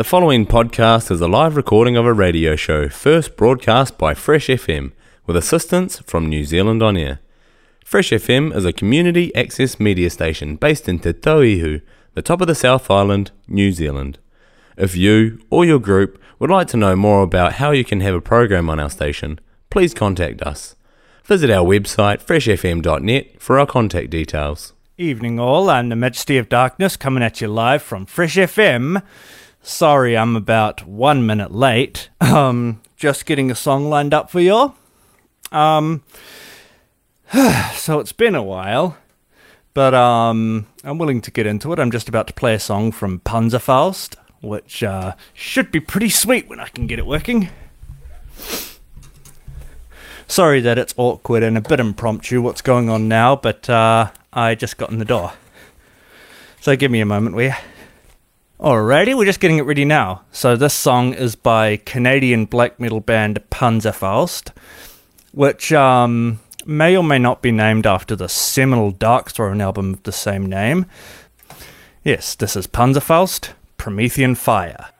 The following podcast is a live recording of a radio show first broadcast by Fresh FM with assistance from New Zealand On Air. Fresh FM is a community access media station based in Te Tauihu, the top of the South Island, New Zealand. If you or your group would like to know more about how you can have a program on our station, please contact us. Visit our website freshfm.net for our contact details. Evening, all. I'm the Majesty of Darkness coming at you live from Fresh FM. Sorry, I'm about one minute late. Um, just getting a song lined up for you. Um, so it's been a while, but um, I'm willing to get into it. I'm just about to play a song from Panzerfaust, which uh, should be pretty sweet when I can get it working. Sorry that it's awkward and a bit impromptu what's going on now, but uh, I just got in the door. So give me a moment, will you? Alrighty, we're just getting it ready now. So this song is by Canadian black metal band Panzerfaust, which um, may or may not be named after the seminal Darkthrone album of the same name. Yes, this is Panzerfaust, Promethean Fire.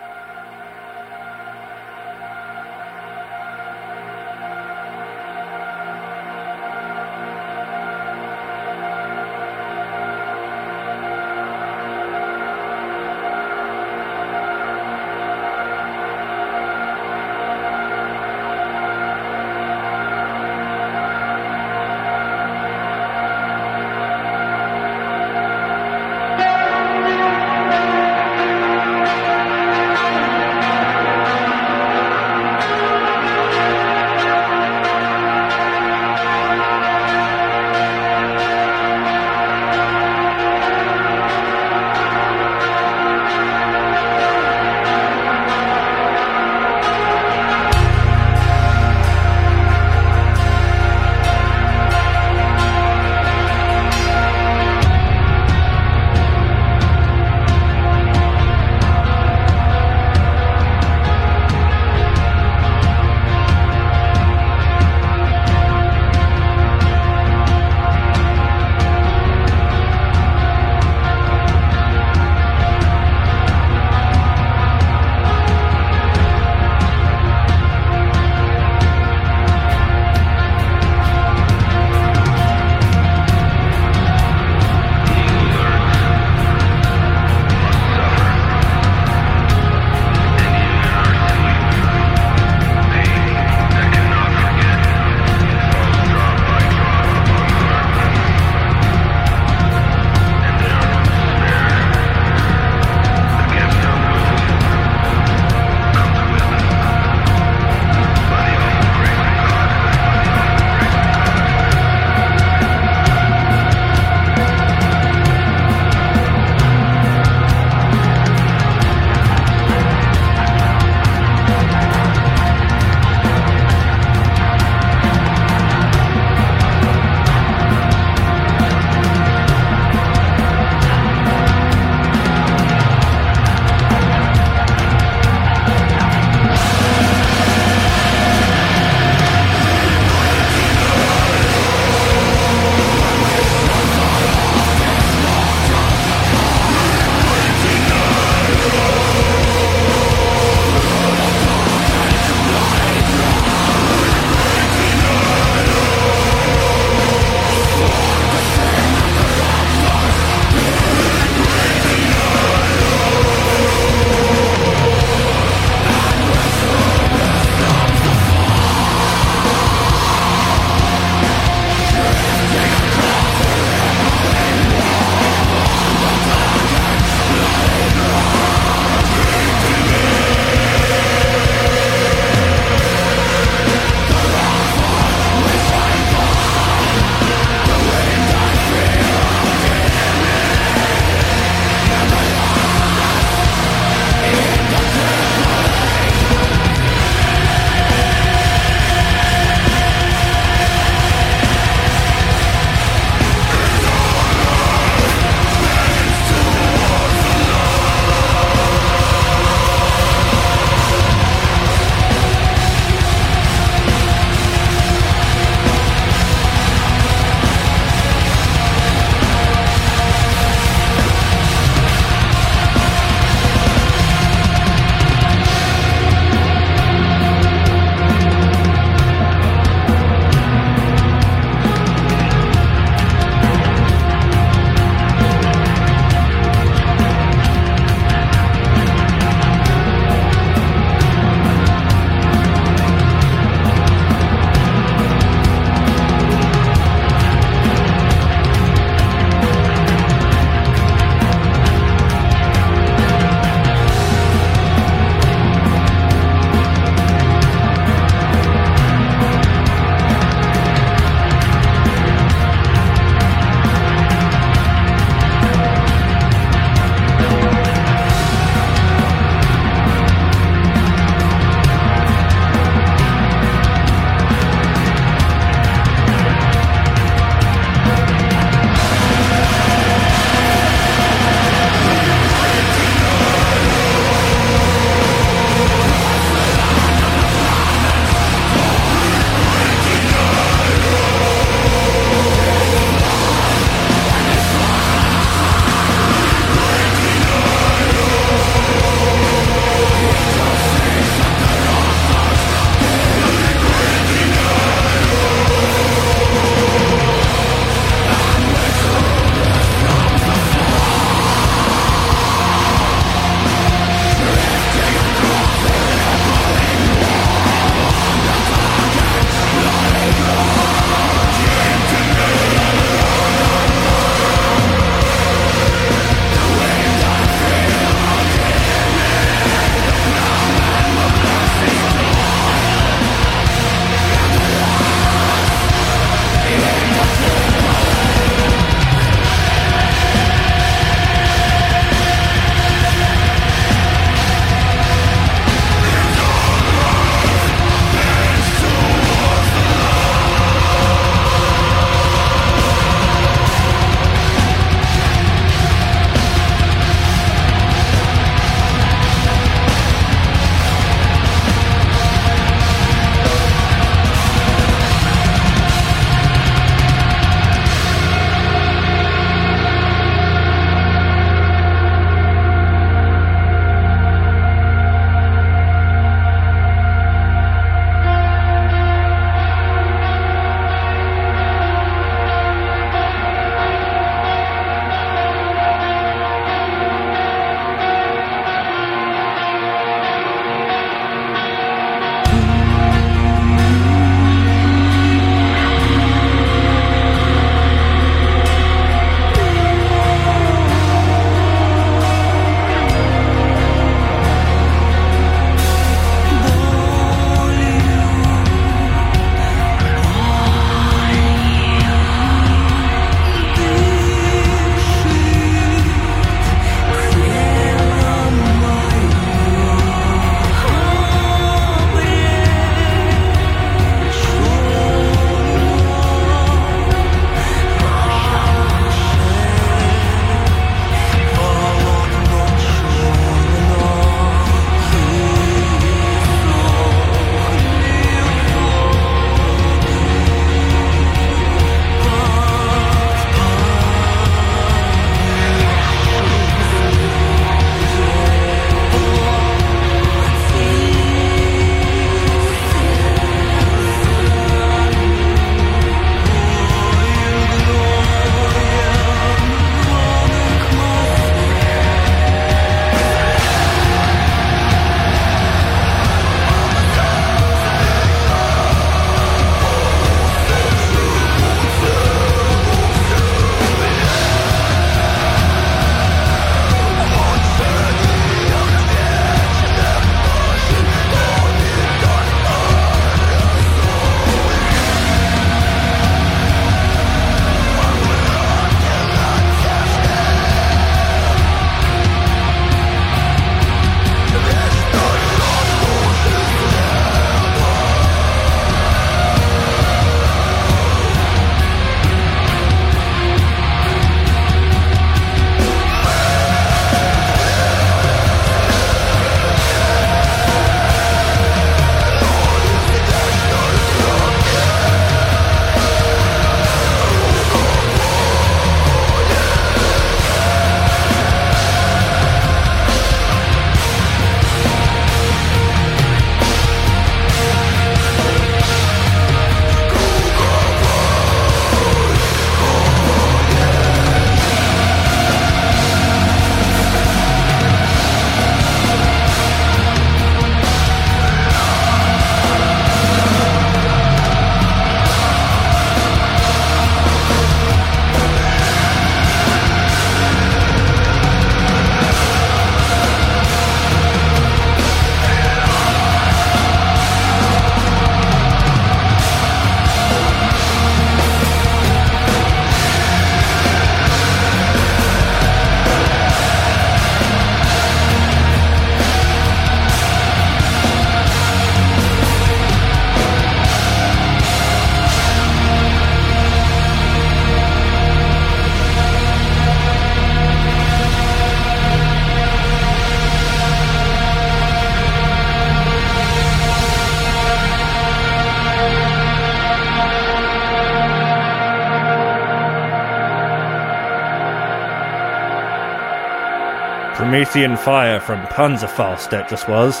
Promethean Fire from Panzerfaust, that just was.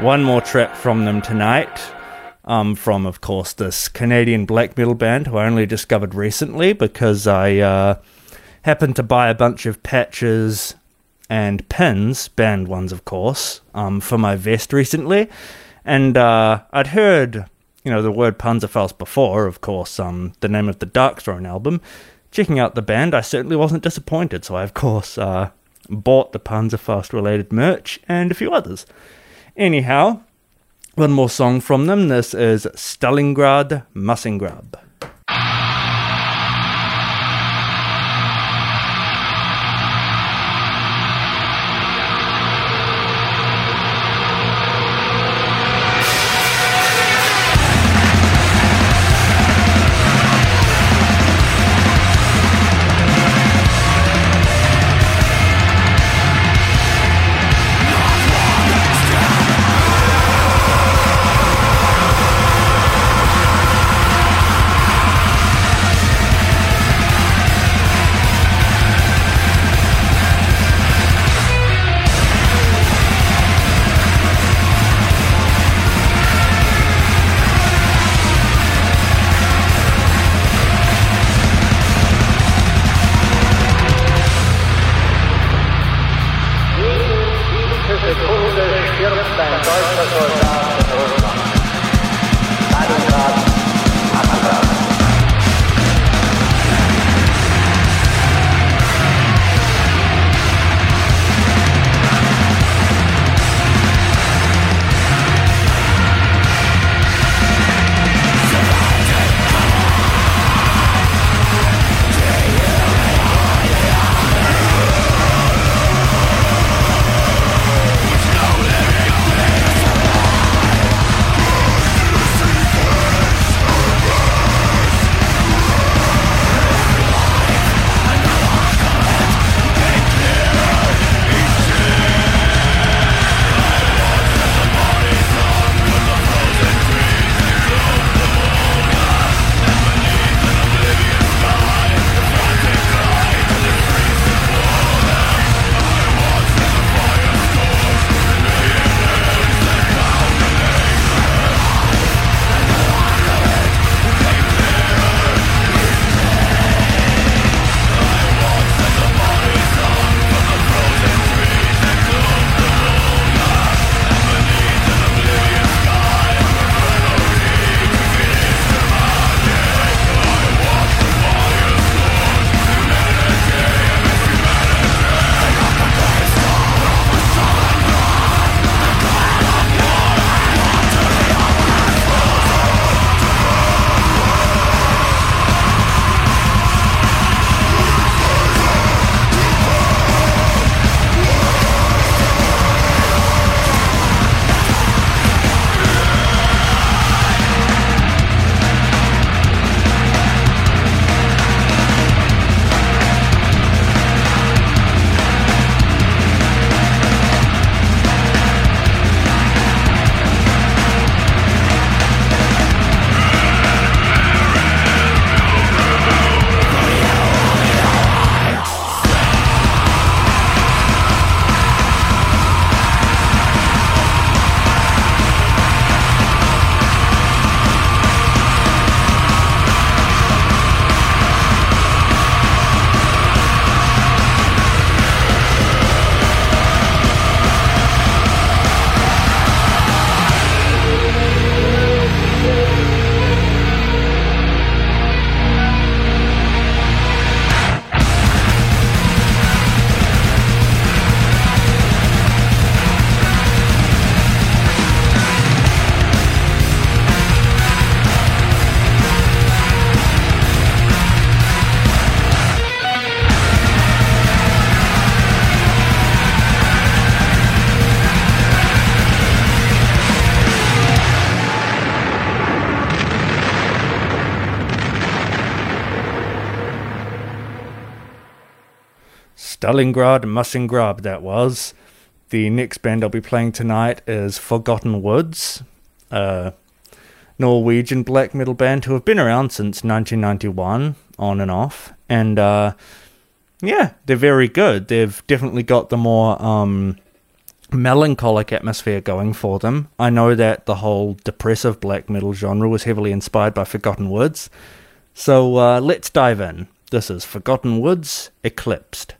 One more track from them tonight. Um, from, of course, this Canadian black metal band who I only discovered recently because I uh, happened to buy a bunch of patches and pins, band ones, of course, um, for my vest recently. And uh, I'd heard, you know, the word Panzerfaust before, of course, um, the name of the Darkthrone album. Checking out the band, I certainly wasn't disappointed, so I, of course, uh, bought the Panzerfaust related merch and a few others. Anyhow, one more song from them. This is Stalingrad Massengrab. Stalingrad Massengrab, that was. The next band I'll be playing tonight is Forgotten Woods, a Norwegian black metal band who have been around since 1991, on and off. And uh, Yeah, they're very good. They've definitely got the more um, melancholic atmosphere going for them. I know that the whole depressive black metal genre was heavily inspired by Forgotten Woods. So uh, let's dive in. This is Forgotten Woods Eclipsed.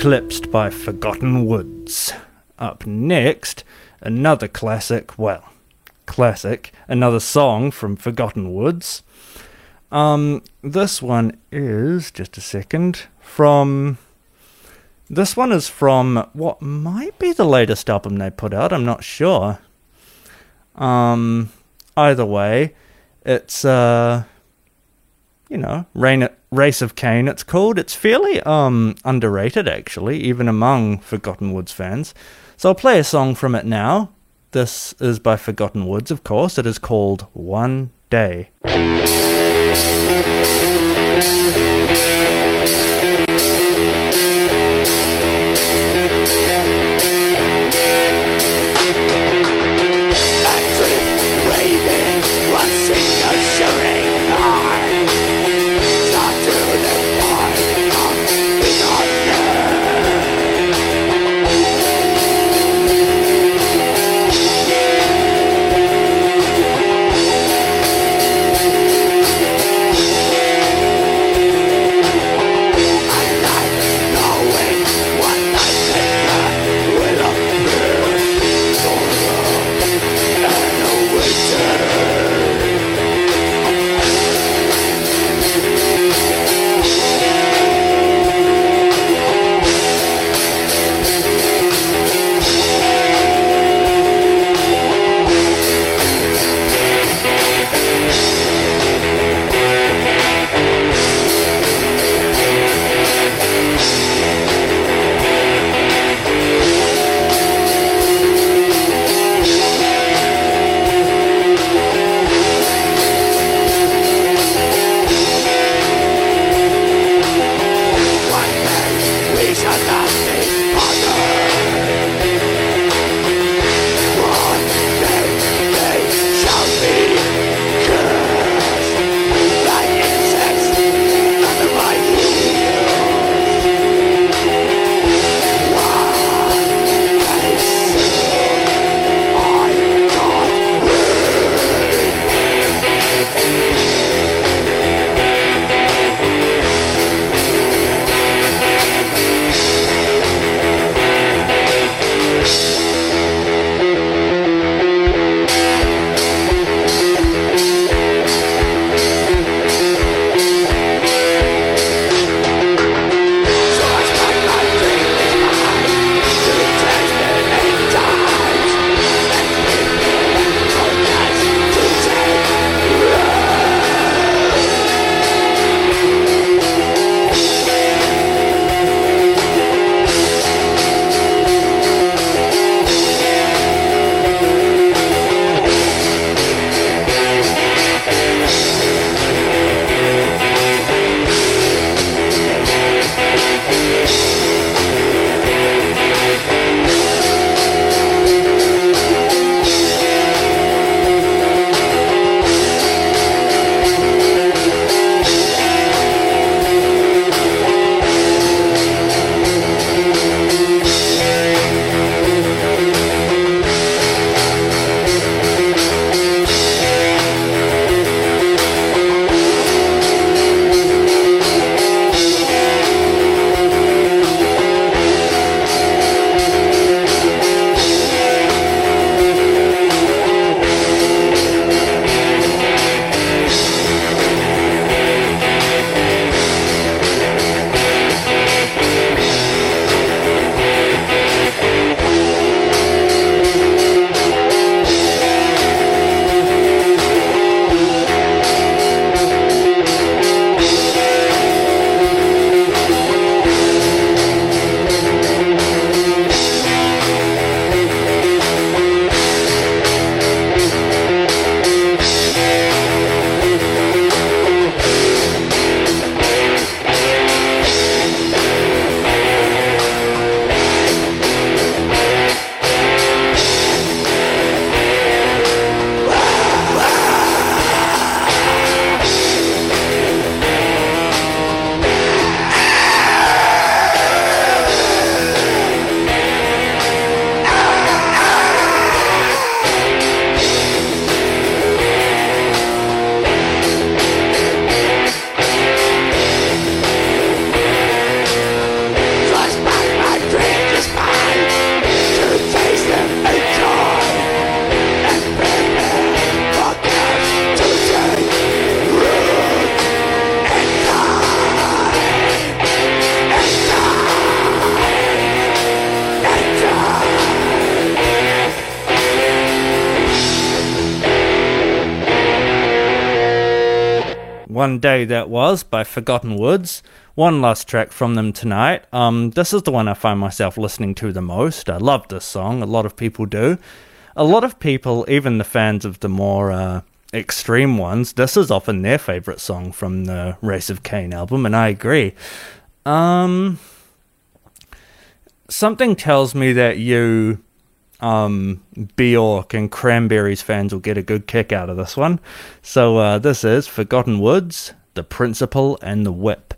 Eclipsed by Forgotten Woods. Up next, another classic, well, classic, another song from Forgotten Woods. Um, this one is, just a second, from. This one is from what might be the latest album they put out, I'm not sure. Um, either way, it's, uh, you know, Rain, Race of Cain, it's called. It's fairly um, underrated, actually, even among Forgotten Woods fans. So I'll play a song from it now. This is by Forgotten Woods, of course. It is called One Day. Day That Was by Forgotten Woods. One last track from them tonight. Um, this is the one I find myself listening to the most. I love this song. A lot of people do. A lot of people, even the fans of the more uh, extreme ones, this is often their favorite song from the Race of Cain album, and I agree. Um, something tells me that you um, Bjork and Cranberries fans will get a good kick out of this one. So uh, this is Forgotten Woods, The Principal and the Whip.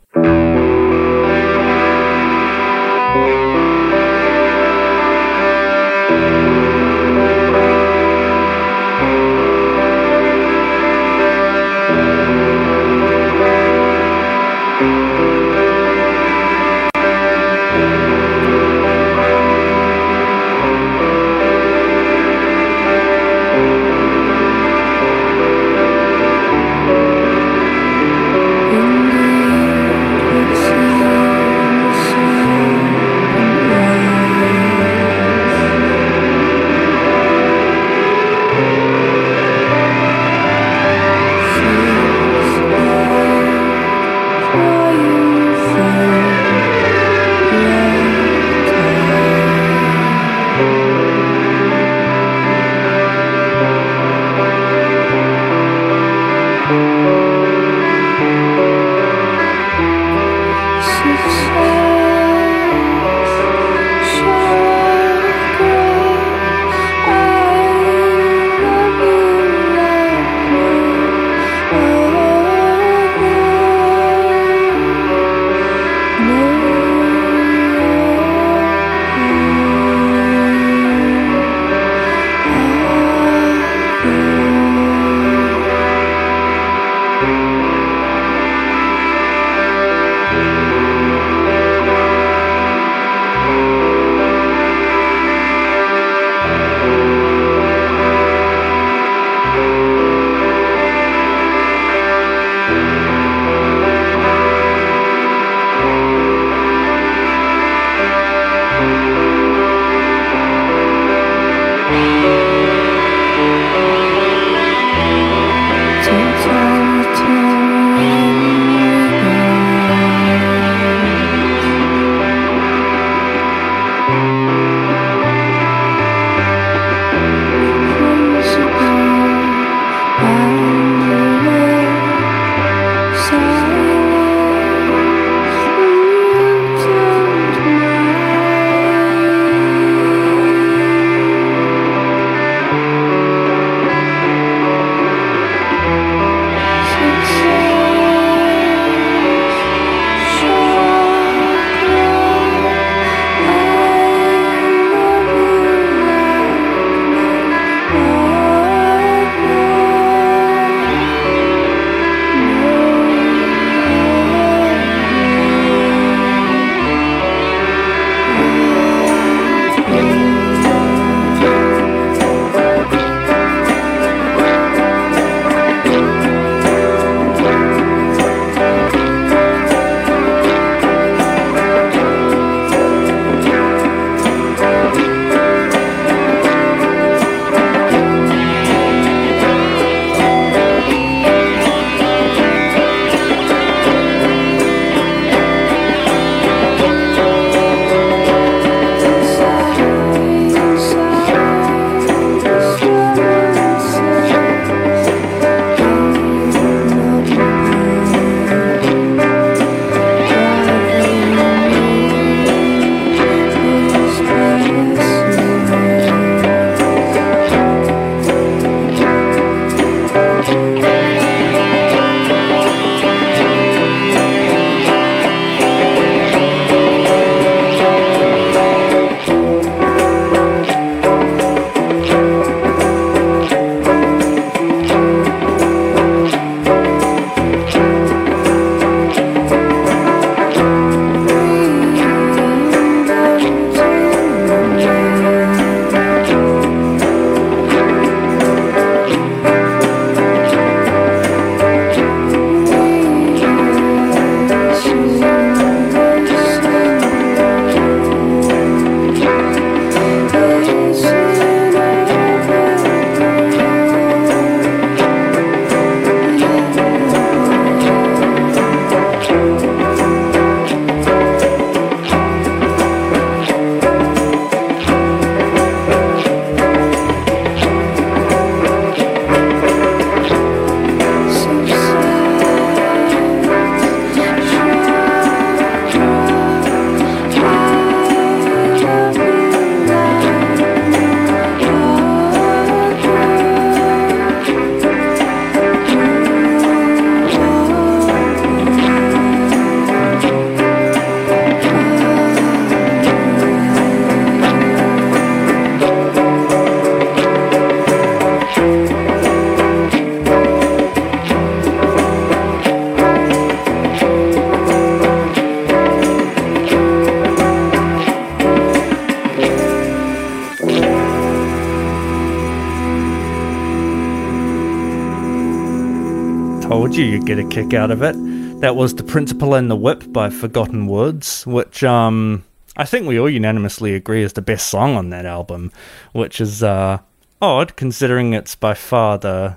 You'd get a kick out of it. That was The Principal and the Whip by Forgotten Woods, which um, I think we all unanimously agree is the best song on that album, which is uh, odd considering it's by far the,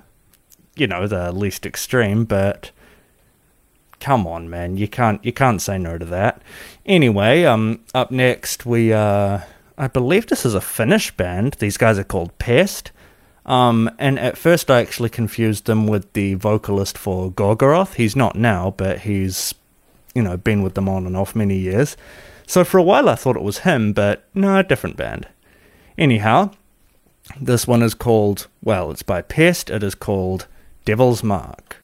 you know, the least extreme, but come on, man, you can't you can't say no to that. Anyway, um, up next we uh, I believe this is a Finnish band. These guys are called Pest. Um, and at first I actually confused them with the vocalist for Gorgoroth. He's not now, but he's, you know, been with them on and off many years. So for a while I thought it was him, but no, a different band. Anyhow, this one is called, well, it's by Pest. It is called Devil's Mark.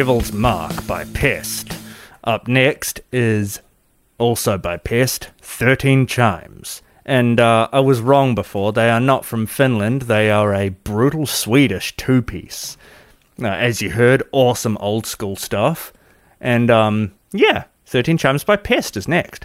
Devil's Mark by Pest. Up next is also by Pest, 13 Chimes. And uh, I was wrong before, they are not from Finland, they are a brutal Swedish two piece. Uh, as you heard, awesome old school stuff. And um, yeah, 13 Chimes by Pest is next.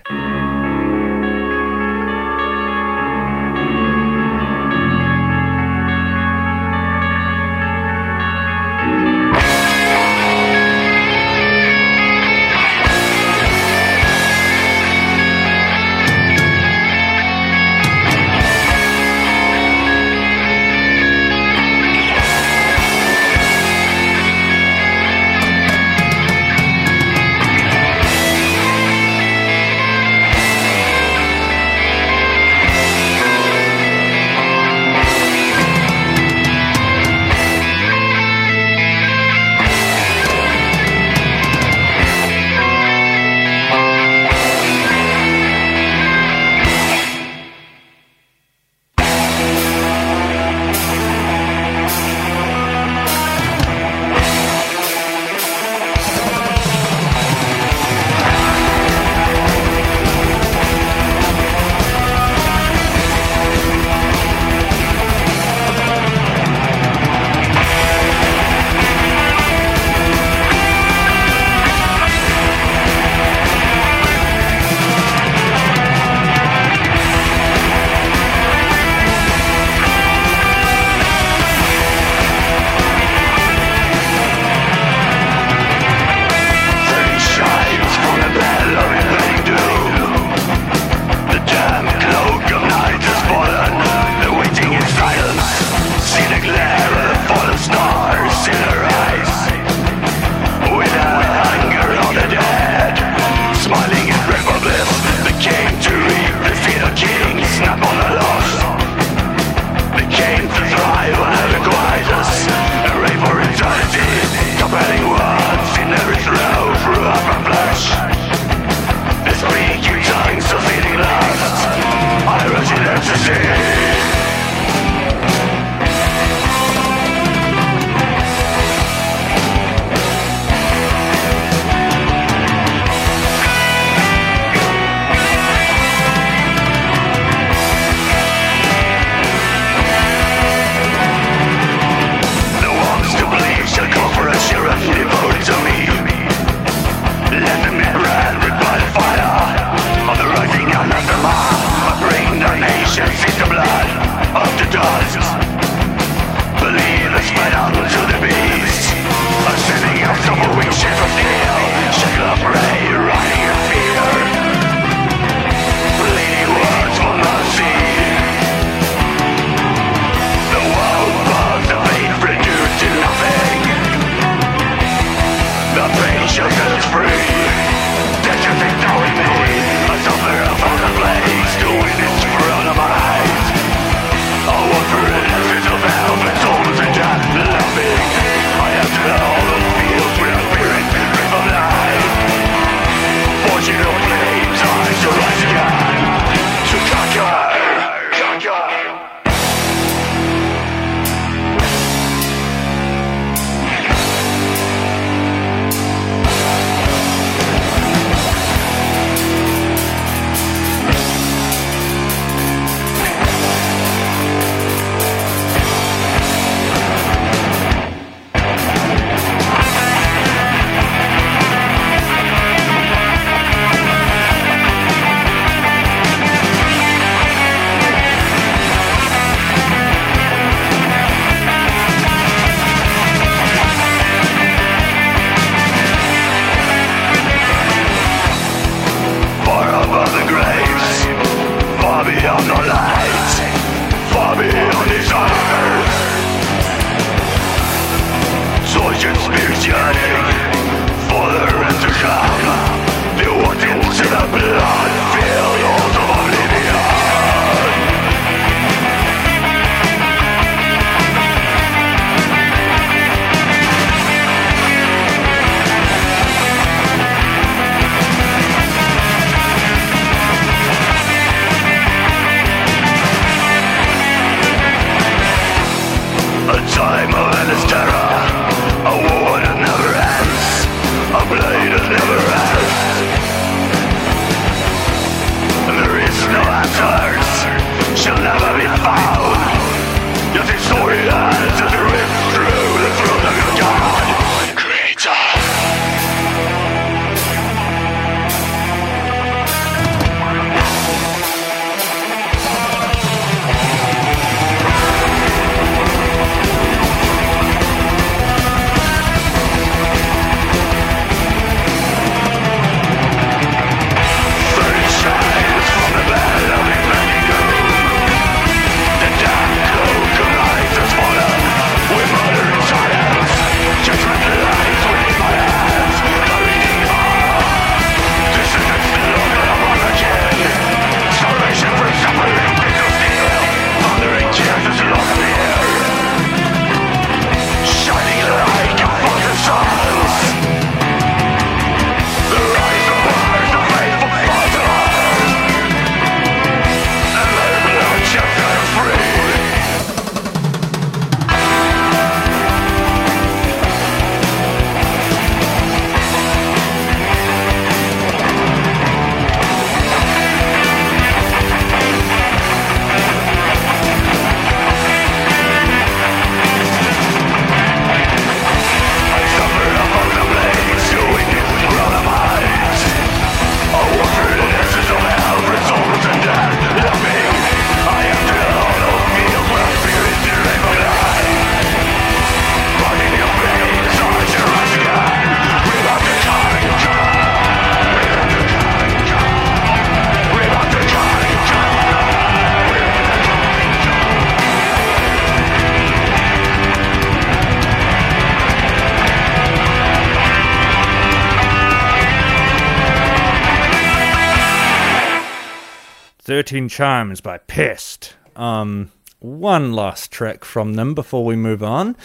13 Chimes by Pest. Um, one last track from them before we move on.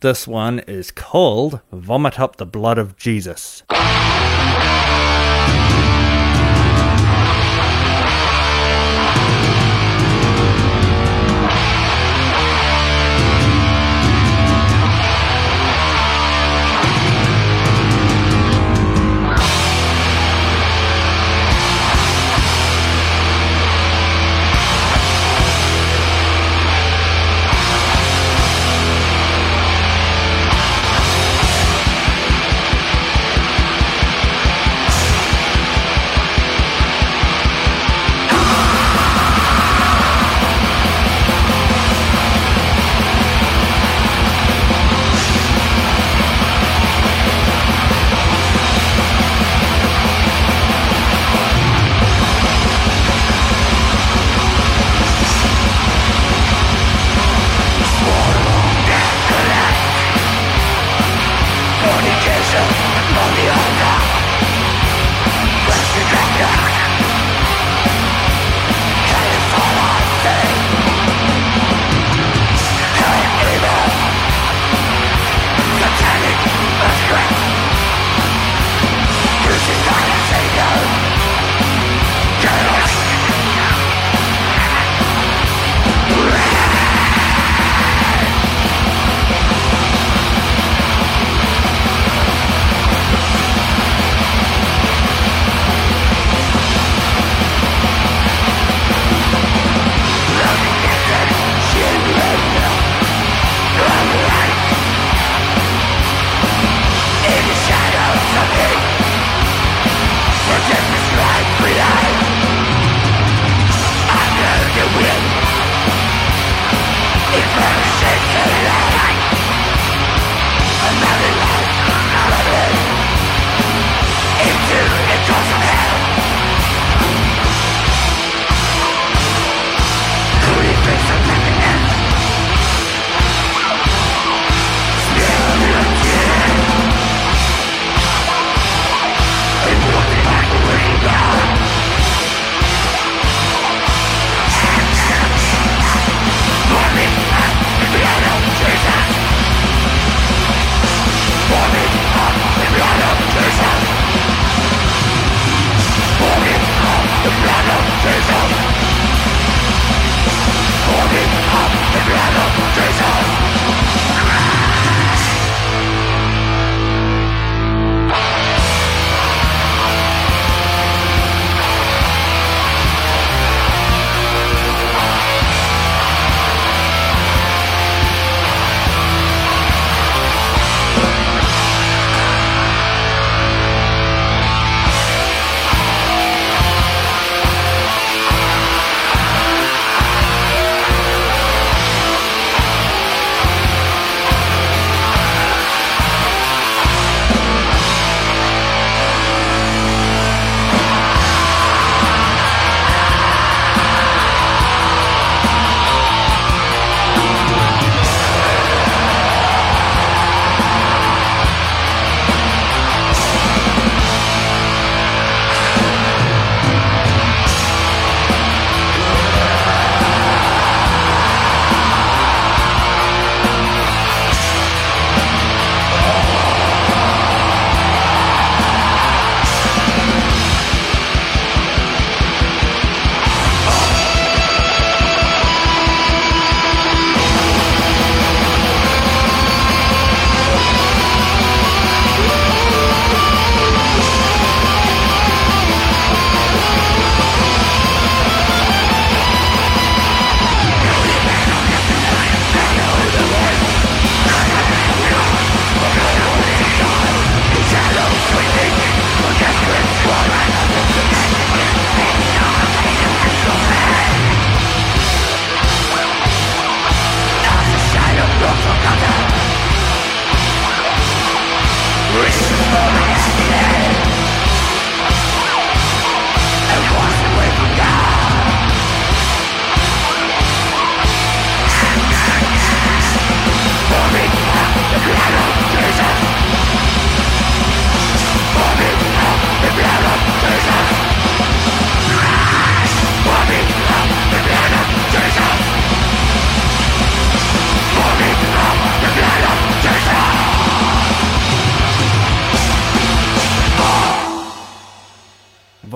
This one is called Vomit Up the Blood of Jesus.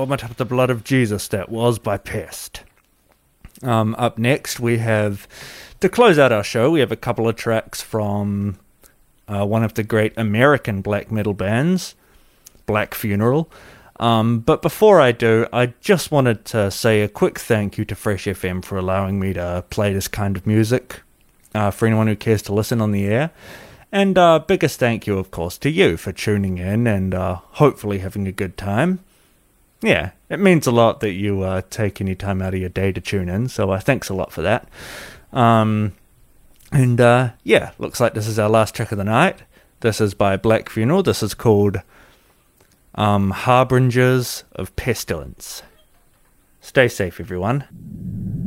Vomit up the blood of Jesus that was by pest. Um, up next, we have to close out our show. We have a couple of tracks from uh, one of the great American black metal bands, Black Funeral. Um, but before I do, I just wanted to say a quick thank you to Fresh FM for allowing me to play this kind of music uh, for anyone who cares to listen on the air. And uh, biggest thank you, of course, to you for tuning in and uh, hopefully having a good time. Yeah, it means a lot that you uh, take any time out of your day to tune in, so uh, thanks a lot for that. Um, and uh, yeah, looks like this is our last track of the night. This is by Black Funeral. This is called um, Harbingers of Pestilence. Stay safe, everyone.